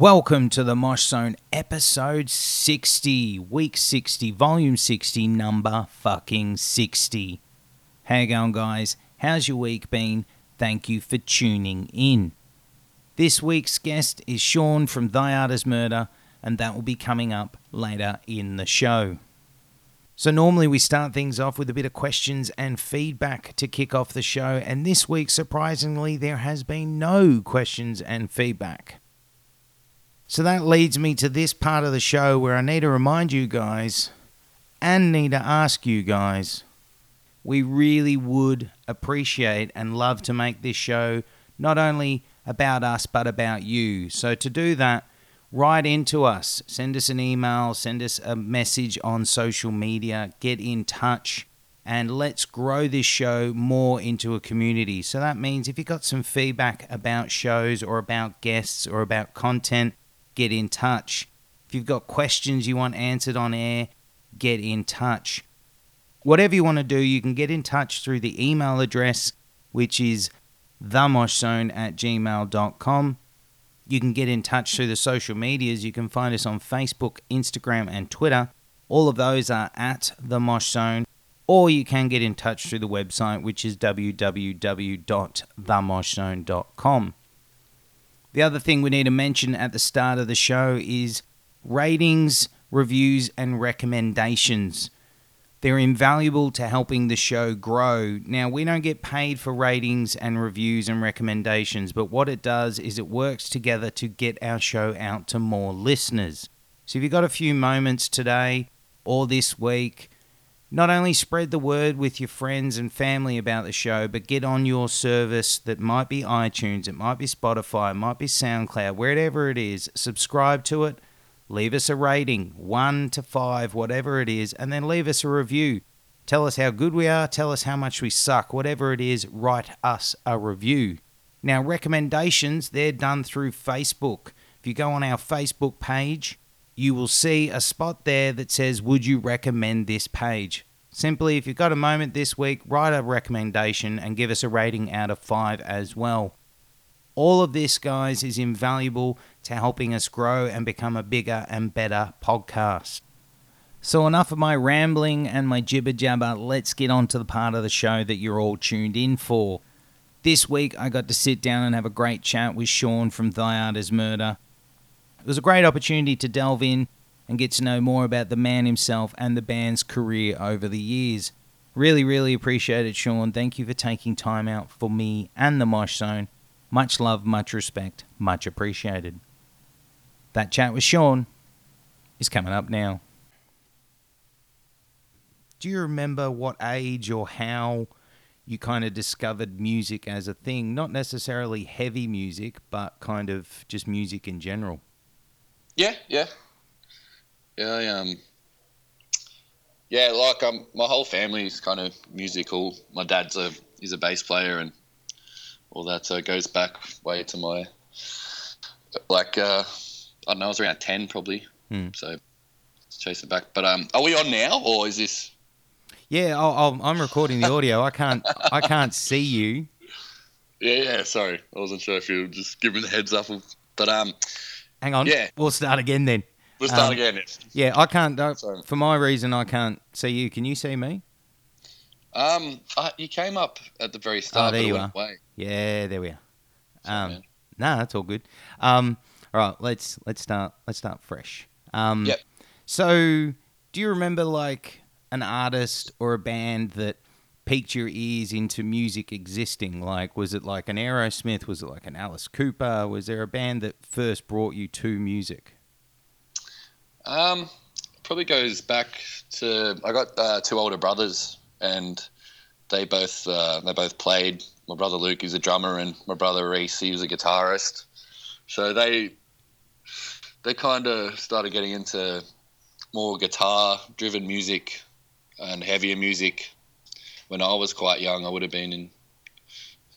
Welcome to the Mosh Zone episode 60, week 60, volume 60, number fucking 60. How you going, guys? How's your week been? Thank you for tuning in. This week's guest is Sean from Thy Art is Murder, and that will be coming up later in the show. So, normally we start things off with a bit of questions and feedback to kick off the show, and this week, surprisingly, there has been no questions and feedback. So that leads me to this part of the show where I need to remind you guys and need to ask you guys. We really would appreciate and love to make this show not only about us but about you. So to do that, write into us, send us an email, send us a message on social media, get in touch and let's grow this show more into a community. So that means if you've got some feedback about shows or about guests or about content, get in touch. If you've got questions you want answered on air, get in touch. Whatever you want to do, you can get in touch through the email address, which is themoshzone at gmail.com. You can get in touch through the social medias. You can find us on Facebook, Instagram, and Twitter. All of those are at the Mosh Zone. Or you can get in touch through the website, which is www.themoshzone.com. The other thing we need to mention at the start of the show is ratings, reviews, and recommendations. They're invaluable to helping the show grow. Now, we don't get paid for ratings and reviews and recommendations, but what it does is it works together to get our show out to more listeners. So, if you've got a few moments today or this week, not only spread the word with your friends and family about the show, but get on your service that might be iTunes, it might be Spotify, it might be SoundCloud, wherever it is. Subscribe to it, leave us a rating, one to five, whatever it is, and then leave us a review. Tell us how good we are, tell us how much we suck, whatever it is, write us a review. Now, recommendations, they're done through Facebook. If you go on our Facebook page, you will see a spot there that says, Would you recommend this page? Simply, if you've got a moment this week, write a recommendation and give us a rating out of five as well. All of this, guys, is invaluable to helping us grow and become a bigger and better podcast. So, enough of my rambling and my jibber jabber. Let's get on to the part of the show that you're all tuned in for. This week, I got to sit down and have a great chat with Sean from Thy Art is Murder. It was a great opportunity to delve in and get to know more about the man himself and the band's career over the years. Really, really appreciate it, Sean. Thank you for taking time out for me and the Mosh Zone. Much love, much respect, much appreciated. That chat with Sean is coming up now. Do you remember what age or how you kind of discovered music as a thing? Not necessarily heavy music, but kind of just music in general. Yeah, yeah, yeah. I, um, yeah, like um, my whole family is kind of musical. My dad's a he's a bass player and all that, so it goes back way to my like uh, I don't know, I was around ten probably. Hmm. So chase it back. But um, are we on now, or is this? Yeah, I'll, I'll, I'm recording the audio. I can't I can't see you. Yeah, yeah. Sorry, I wasn't sure if you were just giving the heads up. Of, but um, Hang on. Yeah. We'll start again then. we'll start Um, again. Yeah, I can't. Sorry. for my reason, I can't see you. Can you see me? Um, uh, you came up at the very start. Oh, there you are. Away. Yeah, there we are. Um, no, that's all good. Um, all right, let's let's start let's start fresh. Um, Yep. So, do you remember like an artist or a band that piqued your ears into music existing? Like, was it like an Aerosmith? Was it like an Alice Cooper? Was there a band that first brought you to music? Um, probably goes back to I got uh, two older brothers, and they both uh, they both played. My brother Luke is a drummer, and my brother Reese was a guitarist. So they they kind of started getting into more guitar driven music and heavier music when I was quite young. I would have been in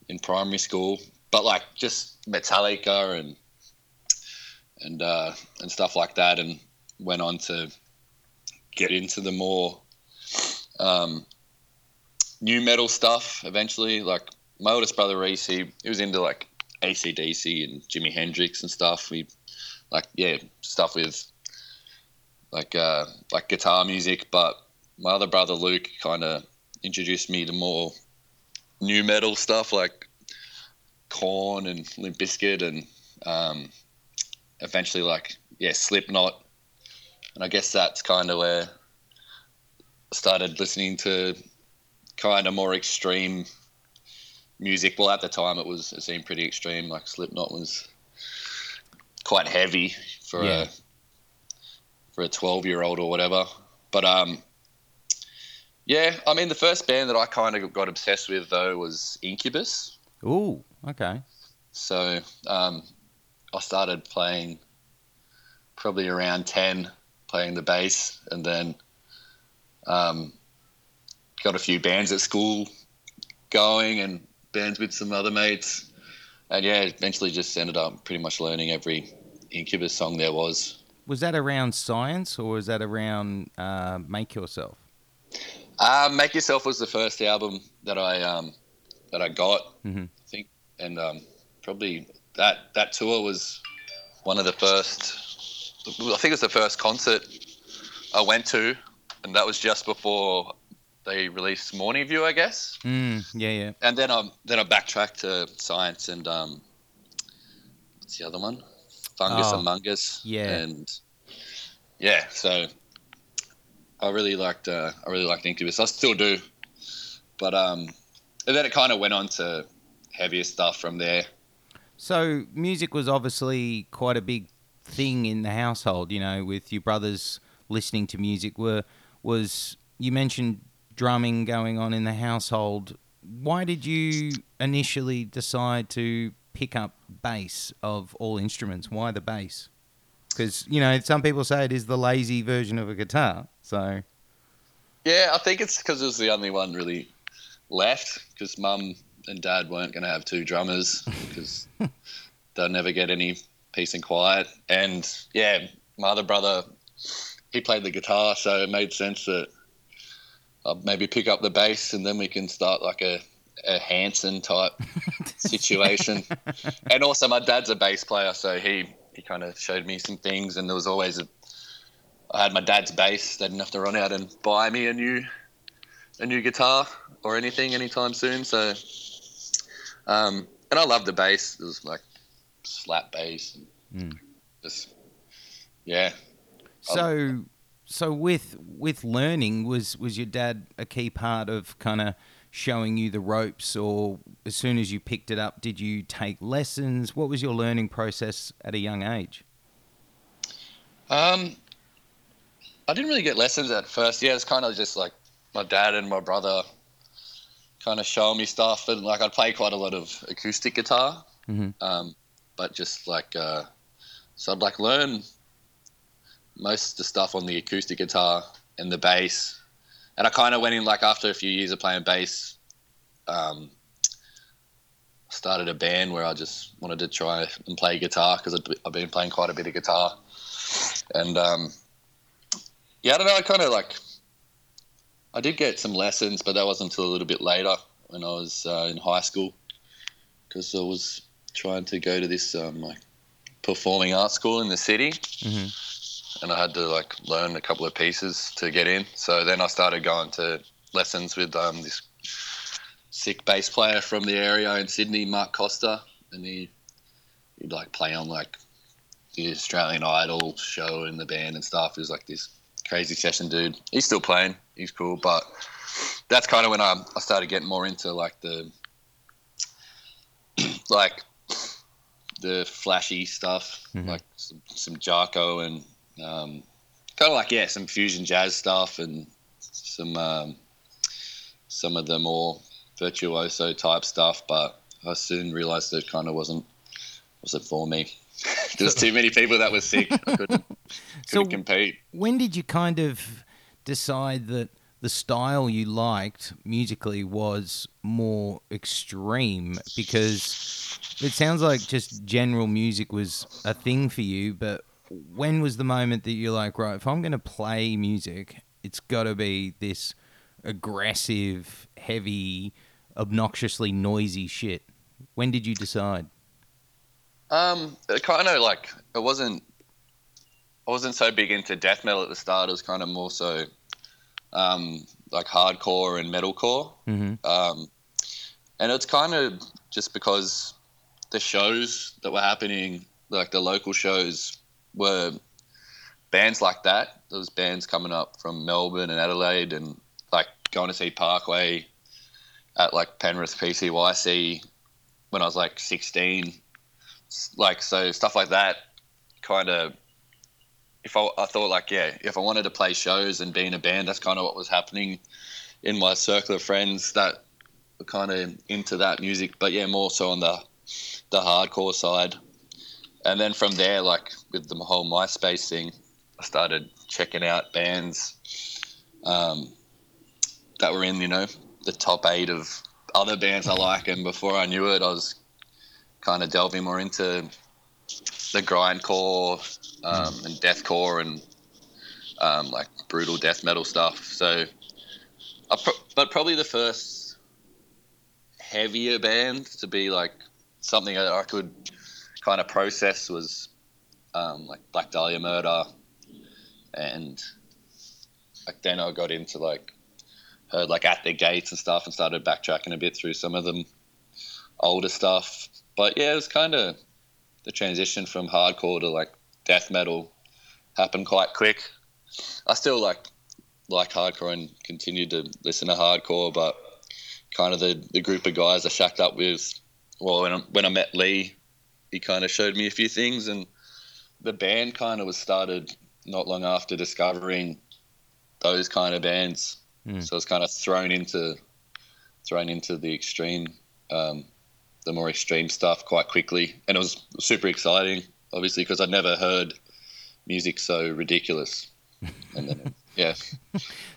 in primary school, but like just Metallica and and uh, and stuff like that, and went on to get into the more um, nu metal stuff eventually. Like my oldest brother Reese, he, he was into like ACDC and Jimi Hendrix and stuff. We like yeah, stuff with like uh, like guitar music. But my other brother Luke kind of introduced me to more nu metal stuff like Korn and Limp Bizkit and um, eventually like yeah Slipknot. And I guess that's kind of where I started listening to kind of more extreme music. Well, at the time it was it seemed pretty extreme. Like Slipknot was quite heavy for Yeah. a for a twelve year old or whatever. But um, yeah, I mean the first band that I kind of got obsessed with though was Incubus. Ooh, okay. So um, I started playing probably around 10, playing the bass, and then um, got a few bands at school going and bands with some other mates. And yeah, eventually just ended up pretty much learning every Incubus song there was. Was that around science or was that around uh, Make Yourself? Um, Make Yourself was the first album that I um, that I got, Mhm. I think, and um, probably that that tour was one of the first. I think it was the first concert I went to, and that was just before they released Morning View, I guess. Mm, yeah, yeah. And then I then I backtracked to Science and um, what's the other one? Fungus Oh, Amongus. yeah. And yeah, so I really liked uh, I really liked Incubus. I still do, but um, and then it kind of went on to heavier stuff from there. So music was obviously quite a big thing in the household, you know, with your brothers listening to music. Were was you mentioned drumming going on in the household? Why did you initially decide to pick up bass of all instruments? Why the bass? Because you know some people say it is the lazy version of a guitar. So Yeah, I think it's because it was the only one really left. Because mum and dad weren't going to have two drummers because they'll never get any peace and quiet. And yeah, my other brother, he played the guitar, so it made sense that I'd maybe pick up the bass and then we can start like a, a Hanson type situation. and also, my dad's a bass player, so he he kind of showed me some things, and there was always a I had my dad's bass. They didn't have to run out and buy me a new a new guitar or anything anytime soon. So, um, and I love the bass. It was like slap bass. And Mm. Just yeah. So, so with with learning, was was your dad a key part of kind of showing you the ropes, or as soon as you picked it up, did you take lessons? What was your learning process at a young age? Um, I didn't really get lessons at first. Yeah, it's kind of just like my dad and my brother kind of showing me stuff, and like I'd play quite a lot of acoustic guitar, Mhm. um, but just like uh, so I'd like learn most of the stuff on the acoustic guitar and the bass, and I kind of went in like after a few years of playing bass. Um, started a band where I just wanted to try and play guitar because I've been playing quite a bit of guitar and um, yeah, I don't know. I kind of like I did get some lessons, but that wasn't until a little bit later when I was uh, in high school because I was trying to go to this um, like performing arts school in the city, Mm-hmm. And I had to like learn a couple of pieces to get in. So then I started going to lessons with um, this sick bass player from the area in Sydney, Mark Costa, and he he'd like play on like the Australian Idol show in the band and stuff. He was like this crazy session dude. He's still playing. He's cool, but that's kind of when I, I started getting more into like the like the flashy stuff, Mhm. like some, some Jaco and um, kind of like yeah, some fusion jazz stuff and some um, some of the more virtuoso type stuff. But I soon realised that it kind of wasn't wasn't for me. there was too many people that were sick. I couldn't, couldn't compete. When did you kind of decide that the style you liked musically was more extreme? Because it sounds like just general music was a thing for you, but when was the moment that you're like, right, if I'm going to play music, it's got to be this aggressive, heavy, obnoxiously noisy shit? When did you decide? Um, kind of like it wasn't I wasn't so big into death metal at the start. It was kind of more so um, like hardcore and metalcore. Mm-hmm. Um, and it's kind of just because the shows that were happening, like the local shows, were bands like that. There was bands coming up from Melbourne and Adelaide, and like going to see Parkway at like Penrith PCYC when I was like 16. Like so, stuff like that. Kind of. If I, I thought like yeah, if I wanted to play shows and be in a band, that's kind of what was happening in my circle of friends that were kind of into that music. But yeah, more so on the the hardcore side. And then from there, like with the whole MySpace thing, I started checking out bands um, that were in, you know, the top eight of other bands I like. And before I knew it, I was kind of delving more into the grindcore um, and deathcore and um, like brutal death metal stuff. So, pro- but probably the first heavier band to be like something that I could kind of process was um, like Black Dahlia Murder, and like then I got into like heard like at the gates and stuff, and started backtracking a bit through some of them older stuff. But yeah, it was kind of the transition from hardcore to like death metal happened quite quick. I still like like hardcore and continue to listen to hardcore, but kind of the, the group of guys I shacked up with. Well, when I, when I met Lee, he kind of showed me a few things, and the band kind of was started not long after discovering those kind of bands. Mm. So I was kind of thrown into thrown into the extreme, um, the more extreme stuff quite quickly, and it was super exciting, obviously, because I'd never heard music so ridiculous. And then, yeah.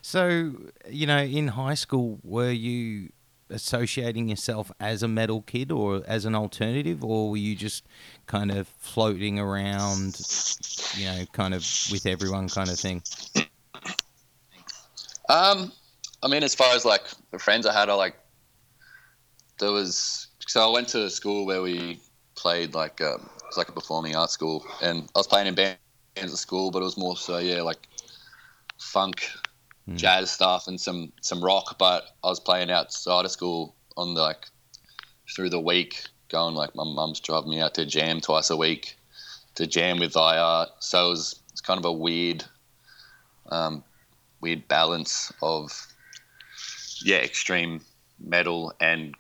So, you know, in high school, were you associating yourself as a metal kid or as an alternative, or were you just kind of floating around, you know, kind of with everyone kind of thing? Um, I mean, as far as like the friends I had, I like there was so I went to a school where we played like um, it was like a performing arts school, and I was playing in bands at school, but it was more so yeah like funk, Mm. jazz stuff, and some some rock. But I was playing outside of school on the, like through the week, going like my mum's driving me out to jam twice a week to jam with Thy Art. So it was it's kind of a weird, um, weird balance of yeah extreme metal and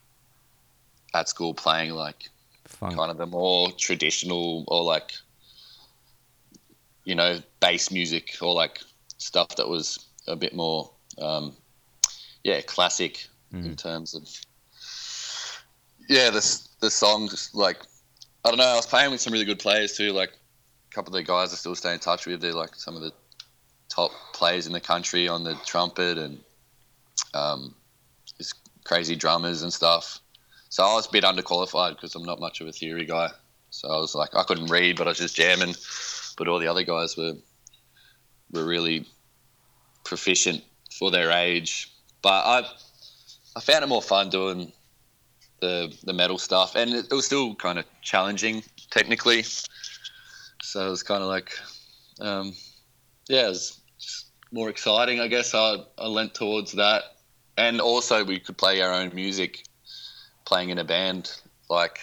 at school playing like Funk. kind of the more traditional or like you know bass music or like stuff that was a bit more um, yeah classic in Mm. terms of yeah the the songs like I don't know I was playing with some really good players too like a couple of the guys I still stay in touch with they're like some of the top players in the country on the trumpet and um, just crazy drummers and stuff so I was a bit underqualified because I'm not much of a theory guy. So I was like, I couldn't read, but I was just jamming. But all the other guys were were really proficient for their age. But I I found it more fun doing the the metal stuff, and it, it was still kind of challenging technically. So it was kind of like, um, yeah, it was more exciting. I guess I I lent towards that, and also we could play our own music playing in a band like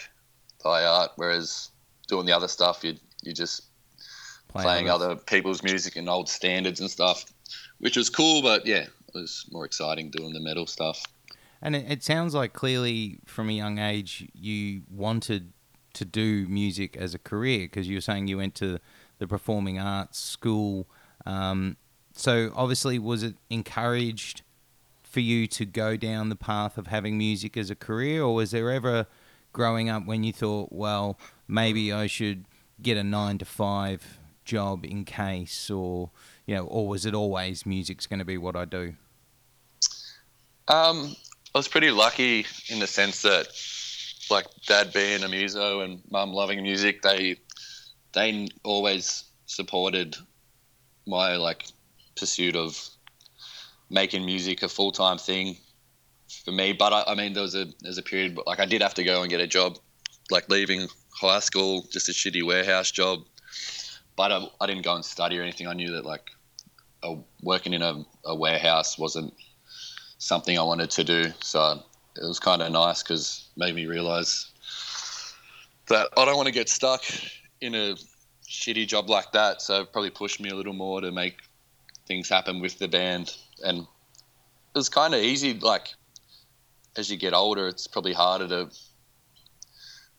art, whereas doing the other stuff, you you just playing others. other people's music and old standards and stuff, which was cool. But yeah, it was more exciting doing the metal stuff. And it, it sounds like clearly from a young age you wanted to do music as a career because you were saying you went to the performing arts school. Um, so obviously, was it encouraged for you to go down the path of having music as a career, or was there ever growing up when you thought, well, maybe I should get a nine to five job in case, or you know, or was it always music's going to be what I do? Um, I was pretty lucky in the sense that, like, dad being a muso and mum loving music, they they always supported my like pursuit of making music a full time thing for me. But I, I mean, there was a there's a period like I did have to go and get a job, like leaving high school, just a shitty warehouse job. But I, I didn't go and study or anything. I knew that like working in a, a warehouse wasn't something I wanted to do. So it was kind of nice because made me realize that I don't want to get stuck in a shitty job like that. So probably pushed me a little more to make things happen with the band. And it was kind of easy. Like as you get older, it's probably harder to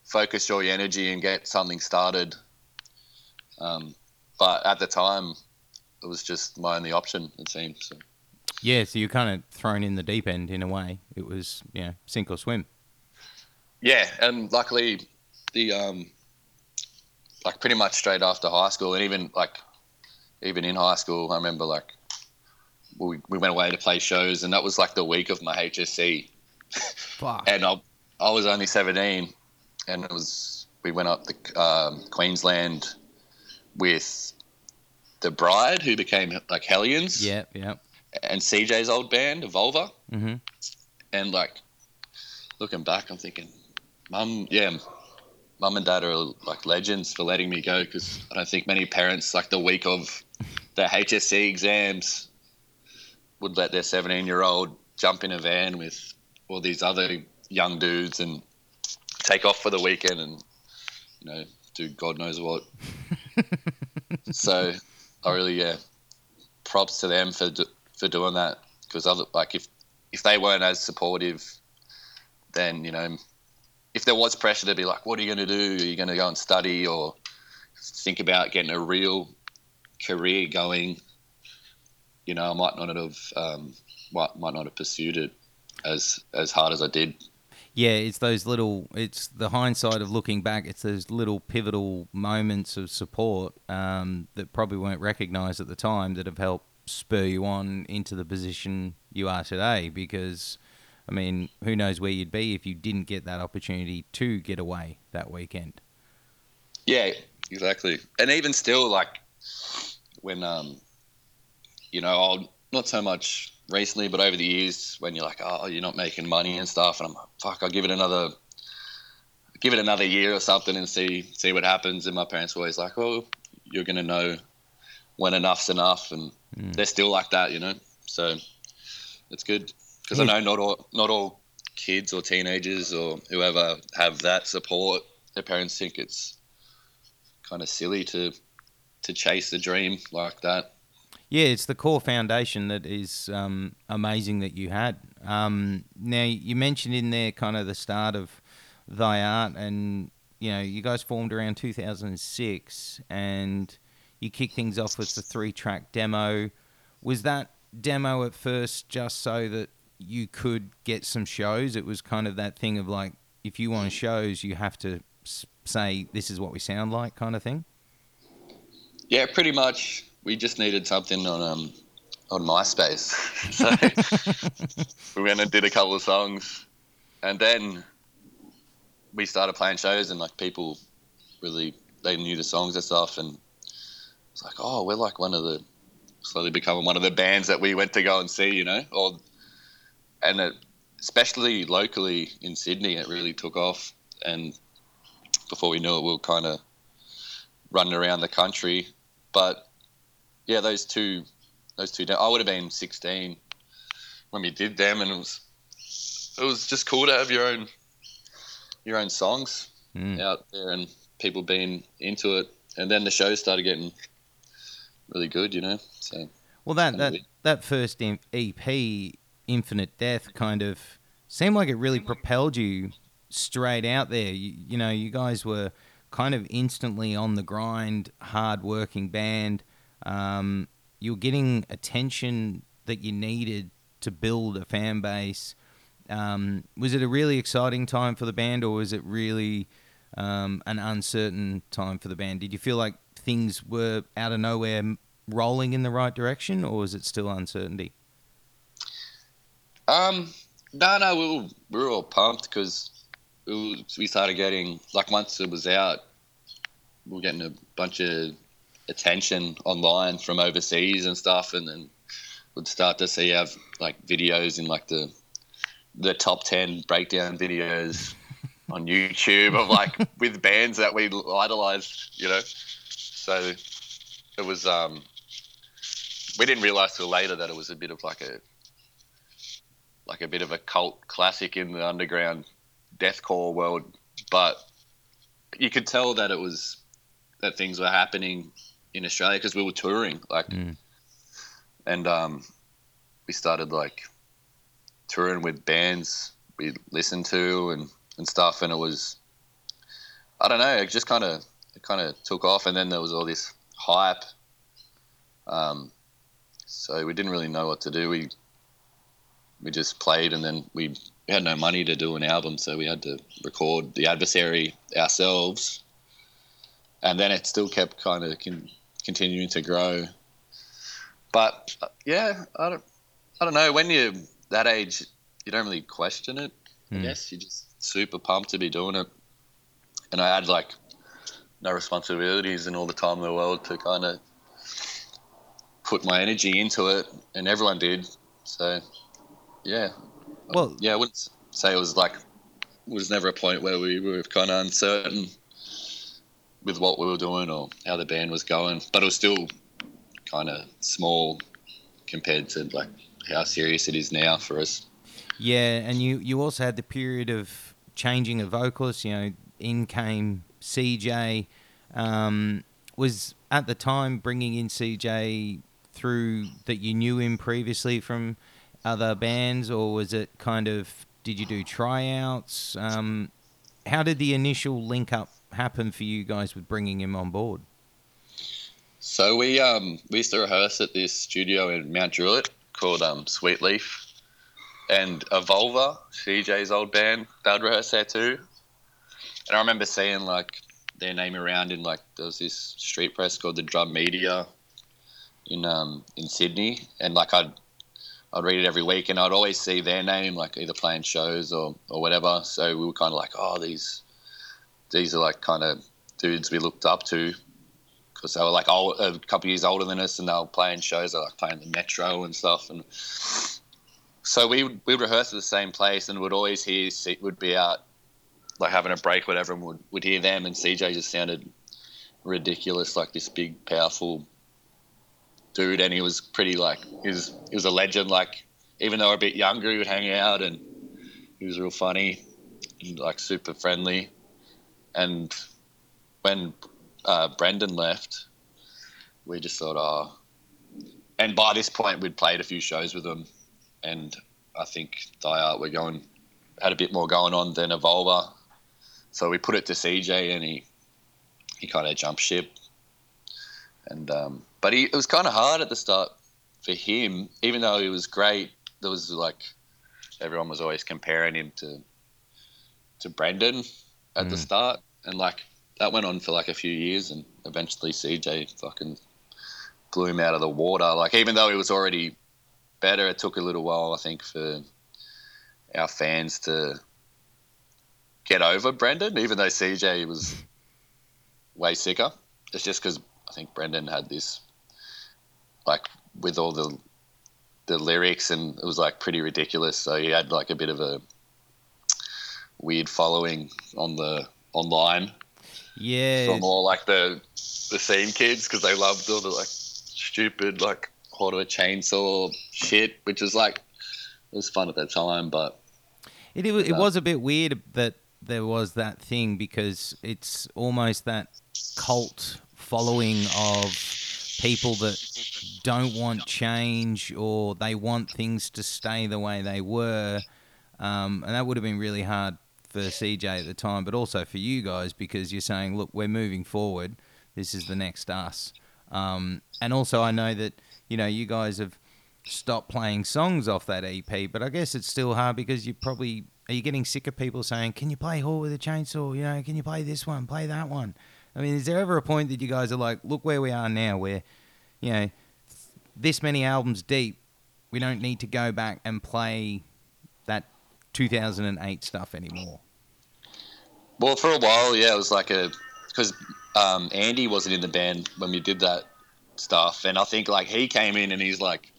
focus your energy and get something started. Um, but at the time, it was just my only option. It seemed. So. Yeah, so you're kind of thrown in the deep end in a way. It was, you know, sink or swim. Yeah, and luckily, the um, like pretty much straight after high school, and even like even in high school, I remember like we, we went away to play shows, and that was like the week of my HSC, Fuck. and I I was only seventeen, and it was we went up the um, Queensland with the Bride, who became like Hellions. Yeah, yeah and CJ's old band, Evolver. Mm-hmm. And like looking back, I'm thinking, mum, yeah, mum and dad are like legends for letting me go because I don't think many parents, like the week of the HSC exams, would let their 17 year old jump in a van with all these other young dudes and take off for the weekend and, you know, do God knows what. so I really, yeah, props to them for for doing that because other like if if they weren't as supportive, then you know if there was pressure to be like, what are you going to do? Are you going to go and study or think about getting a real career going? You know, I might not have um, might might not have pursued it as as hard as I did. Yeah, it's those little. It's the hindsight of looking back. It's those little pivotal moments of support um, that probably weren't recognised at the time that have helped spur you on into the position you are today because I mean, who knows where you'd be if you didn't get that opportunity to get away that weekend. Yeah, exactly. And even still like when um you know, I'll not so much recently, but over the years when you're like, oh, you're not making money and stuff, and I'm like, fuck, I'll give it another, give it another year or something and see see what happens. And my parents were always like, well, you're gonna know when enough's enough, and mm. they're still like that, you know. So it's good because yeah. I know not all not all kids or teenagers or whoever have that support. Their parents think it's kind of silly to to chase the dream like that. Yeah, it's the core foundation that is um, amazing that you had. Um, now you mentioned in there kind of the start of thy art, and you know you guys formed around 2006, and you kick things off with the three track demo. Was that demo at first just so that you could get some shows? It was kind of that thing of like, if you want shows, you have to say, this is what we sound like, kind of thing? Yeah, pretty much. We just needed something on um, on MySpace. So we went and did a couple of songs. And then we started playing shows, and like people really, they knew the songs and stuff. And it's like, oh, we're like one of the slowly becoming one of the bands that we went to go and see, you know, or and it, especially locally in Sydney, it really took off. And before we knew it, we were kind of running around the country. But yeah, those two, those two, I would have been 16 when we did them, and it was it was just cool to have your own your own songs mm. out there and people being into it. And then the show started getting really good, you know. So well, that that that first EP, Infinite Death, kind of seemed like it really propelled you straight out there. You, you know, you guys were kind of instantly on the grind, hard working band. Um, you were getting attention that you needed to build a fan base. Um, was it a really exciting time for the band, or was it really um, an uncertain time for the band? Did you feel like things were out of nowhere rolling in the right direction, or is it still uncertainty? Um, no, no, we were, we were all pumped because we started getting like once it was out, we were getting a bunch of attention online from overseas and stuff, and then would start to see have like videos in like the the top ten breakdown videos on YouTube of like with bands that we idolized, you know. So it was um, we didn't realize till later that it was a bit of like a like a bit of a cult classic in the underground deathcore world, but you could tell that it was that things were happening in Australia because we were touring, like, Mm. and um, we started like touring with bands we listened to and and stuff, and it was, I don't know, it just kind of it kind of took off, and then there was all this hype. Um, so we didn't really know what to do. We we just played, and then we we had no money to do an album, so we had to record the adversary ourselves. And then it still kept kind of con- continuing to grow. But uh, yeah, I don't, I don't know. When you're that age, you don't really question it. I Mm. guess you're just super pumped to be doing it. And I had like no responsibilities and all the time in the world to kind of put my energy into it, and everyone did. So yeah, Well, yeah, I wouldn't say it was like it was never a point where we were kind of uncertain with what we were doing or how the band was going, but it was still kind of small compared to like how serious it is now for us. Yeah, and you you also had the period of changing a vocalist. You know, in came CJ. Um, was at the time bringing in CJ through that you knew him previously from other bands, or was it kind of did you do tryouts? Um, how did the initial link up happen for you guys with bringing him on board? So we um we used to rehearse at this studio in Mount Druitt called um Sweet Leaf, and Evolver, CJ's old band, they'd rehearse there too. And I remember seeing like their name around in like there was this street press called the Drum Media in um in Sydney, and like I'd I'd read it every week, and I'd always see their name like either playing shows or or whatever. So we were kind of like, oh, these these are like kind of dudes we looked up to because they were like old, a couple years older than us, and they were playing shows. They were like playing the Metro and stuff, and so we would- we'd rehearse at the same place, and would always hear would be out like having a break, whatever, and would would hear them, and CJ just sounded ridiculous, like this big, powerful dude, and he was pretty like he was he was a legend. Like even though a bit younger, he would hang out, and he was real funny, and like super friendly, and when uh, Brendan left, we just thought, oh. And by this point, we'd played a few shows with them, and I think Thy Art were going had a bit more going on than Evolver, so we put it to CJ, and he he kind of jumped ship. And um, but he it was kind of hard at the start for him, even though he was great. There was like everyone was always comparing him to to Brendan at the Mm. start, and like that went on for like a few years, and eventually CJ fucking blew him out of the water. Like even though he was already better, it took a little while, I think, for our fans to get over Brendan, even though CJ was way sicker. It's just because I think Brendan had this, like, with all the the lyrics, and it was like pretty ridiculous. So he had like a bit of a weird following on the online Yeah, from all like the the scene kids because they loved all the like stupid like a chainsaw shit, which was like it was fun at that time, but It, it, wa- it was a bit weird that there was that thing because it's almost that cult following of people that don't want change or they want things to stay the way they were. Um, and that would have been really hard for CJ at the time, but also for you guys because you're saying, look, we're moving forward. This is the next us. Um, and also, I know that, you know, you guys have stopped playing songs off that EP, but I guess it's still hard because you probably are you getting sick of people saying, "Can you play Whore to a Chainsaw? You know, can you play this one, play that one?" I mean, is there ever a point that you guys are like, "Look where we are now, where you know this many albums deep, we don't need to go back and play that 2008 stuff anymore." Well, for a while, yeah, it was like a because um, Andy wasn't in the band when we did that stuff, and I think like he came in and he's like.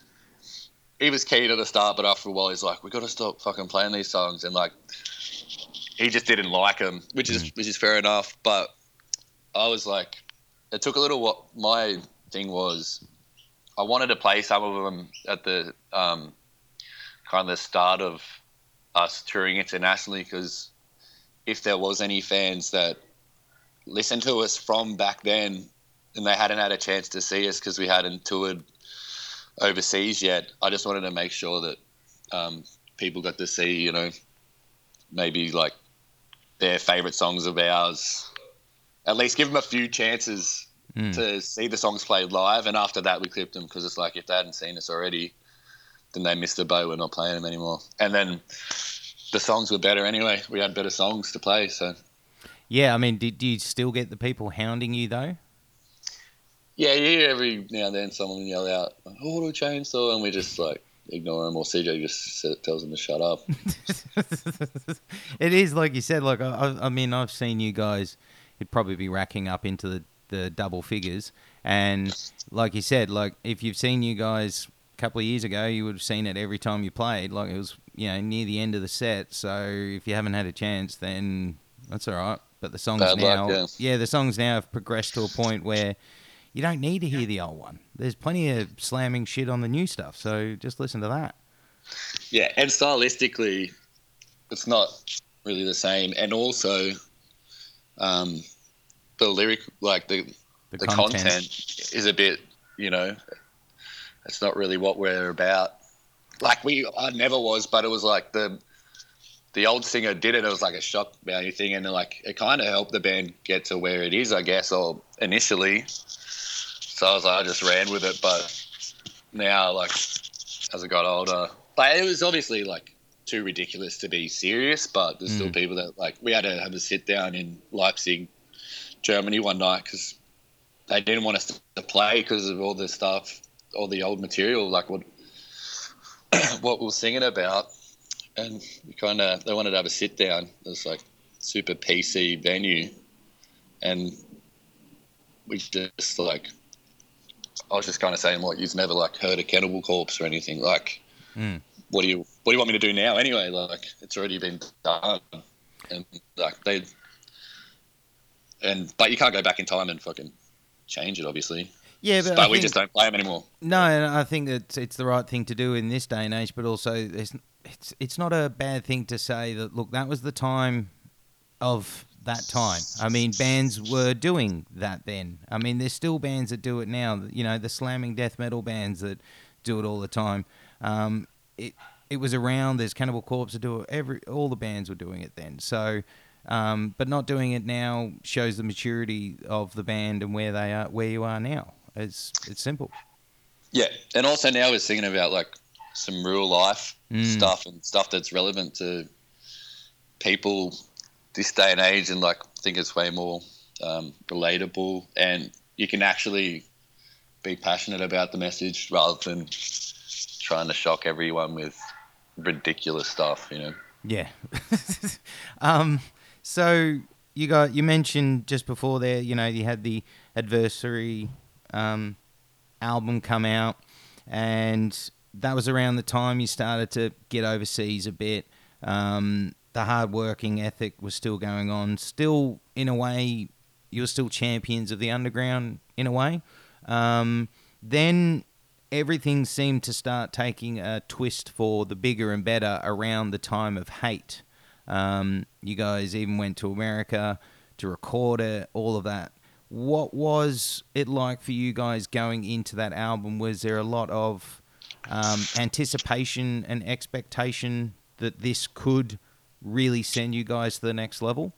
He was keen at the start, but after a while, he's like, "We got to stop fucking playing these songs," and like, he just didn't like them, which is which is fair enough. But I was like, it took a little what my thing was I wanted to play some of them at the um, kind of the start of us touring internationally because if there was any fans that listened to us from back then and they hadn't had a chance to see us because we hadn't toured overseas yet, I just wanted to make sure that um, people got to see, you know, maybe like their favorite songs of ours. At least give them a few chances Mm. to see the songs played live, and after that we clipped them because it's like if they hadn't seen us already, then they missed the boat. We're not playing them anymore. And then the songs were better anyway. We had better songs to play, so Yeah, I mean, do, do you still get the people hounding you though? yeah, you hear every now and then someone yell out oh, "Auto Chainsaw," and we just like ignore them, or CJ just tells them to shut up. it is like you said. Like I, I- mean, I've seen you guys. You'd probably be racking up into the, the double figures, and like you said, like if you've seen you guys couple of years ago, you would have seen it every time you played. Like it was, you know, near the end of the set. So if you haven't had a chance, then that's all right. But the songs Bad now, luck, yeah. the songs now have progressed to a point where you don't need to hear the old one. There's plenty of slamming shit on the new stuff. So just listen to that. Yeah, and stylistically, it's not really the same. And also, um, the lyric, like the The, the content. is a bit, you know, it's not really what we're about. Like we, I never was, but it was like the the old singer did it. It was like a shock value thing, and like it kind of helped the band get to where it is, I guess, or initially. So I was like, I just ran with it, but now, like, as I got older, like it was obviously like too ridiculous to be serious, but there's still Mm. people that like we had to have a sit down in Leipzig, Germany one night because they didn't want us to play because of all this stuff, all the old material, like what what we were singing about, and we kind of they wanted to have a sit down. It was like super PC venue, and we just like I was just kind of saying, like, you've never like heard a Cannibal Corpse or anything, like. Mm. What do you What do you want me to do now? Anyway, like it's already been done, and like they, and but you can't go back in time and fucking change it, obviously. Yeah, but, But, we think- just don't play them anymore. No, and I think that it's the right thing to do in this day and age, but also it's it's not a bad thing to say that look, that was the time of that time. I mean, bands were doing that then. I mean, there's still bands that do it now. You know, the slamming death metal bands that do it all the time. Um, it it was around. There's Cannibal Corpse that do it. Every all the bands were doing it then. So. Um, but not doing it now shows the maturity of the band and where they are, where you are now. It's it's simple. Yeah, and also now we're thinking about like some real life Mm. stuff and stuff that's relevant to people this day and age, and like I think it's way more um, relatable, and you can actually be passionate about the message rather than trying to shock everyone with ridiculous stuff. You know. Yeah. um, so you got you mentioned just before there, you know, you had the adversary um, album come out, and that was around the time you started to get overseas a bit. Um, the hard working ethic was still going on. Still, in a way, you were still champions of the underground. In a way, um, then everything seemed to start taking a twist for the bigger and better around the time of hate. Um, you guys even went to America to record it, all of that. What was it like for you guys going into that album? Was there a lot of um, anticipation and expectation that this could really send you guys to the next level?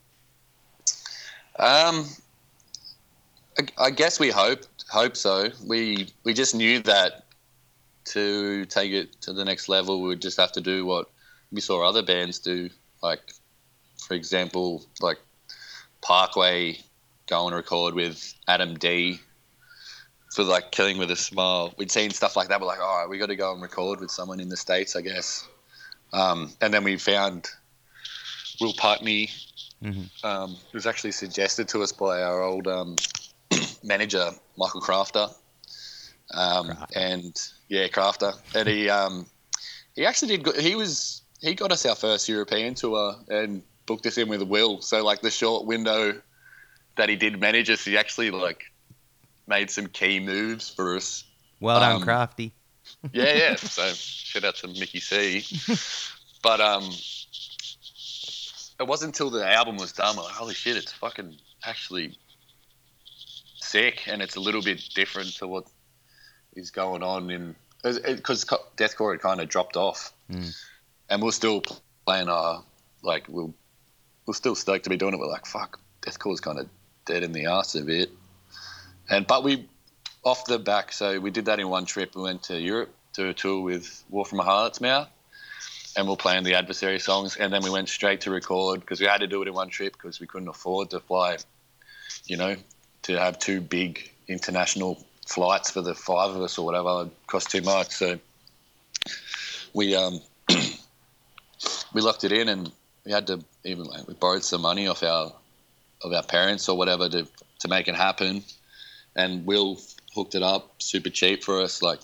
Um, I, I guess we hope hope so. We we just knew that to take it to the next level, we would just have to do what we saw other bands do. Like, for example, like Parkway go and record with Adam D for like Killing with a Smile. We'd seen stuff like that. We're like, all right, we got to go and record with someone in the states, I guess. Um, and then we found Will Putney Mhm. um, it was actually suggested to us by our old um, manager, Michael Crafter. Um, Crafter. And yeah, Crafter. And he um, he actually did. Good. He was he got us our first European tour and booked us in with Will. So like the short window that he did manage us, he actually like made some key moves for us. Well done, Um, Crafty. Yeah, yeah. So shout out to Mickey C. But um, it wasn't until the album was done. We're like, holy shit, it's fucking actually sick, and it's a little bit different to what is going on in because deathcore had kind of dropped off, Mm. and we're still playing. Uh, like we're we're still stoked to be doing it. We're like, fuck, deathcore's kind of dead in the ass of it. and but we off the back. So we did that in one trip. We went to Europe to a tour with War from a Harlot's Mouth, and we're playing the adversary songs. And then we went straight to record because we had to do it in one trip because we couldn't afford to fly, you know, to have two big international flights for the five of us or whatever. It cost too much. So we um we locked it in and we had to even like we borrowed some money off our of our parents or whatever to to make it happen. And Will hooked it up super cheap for us like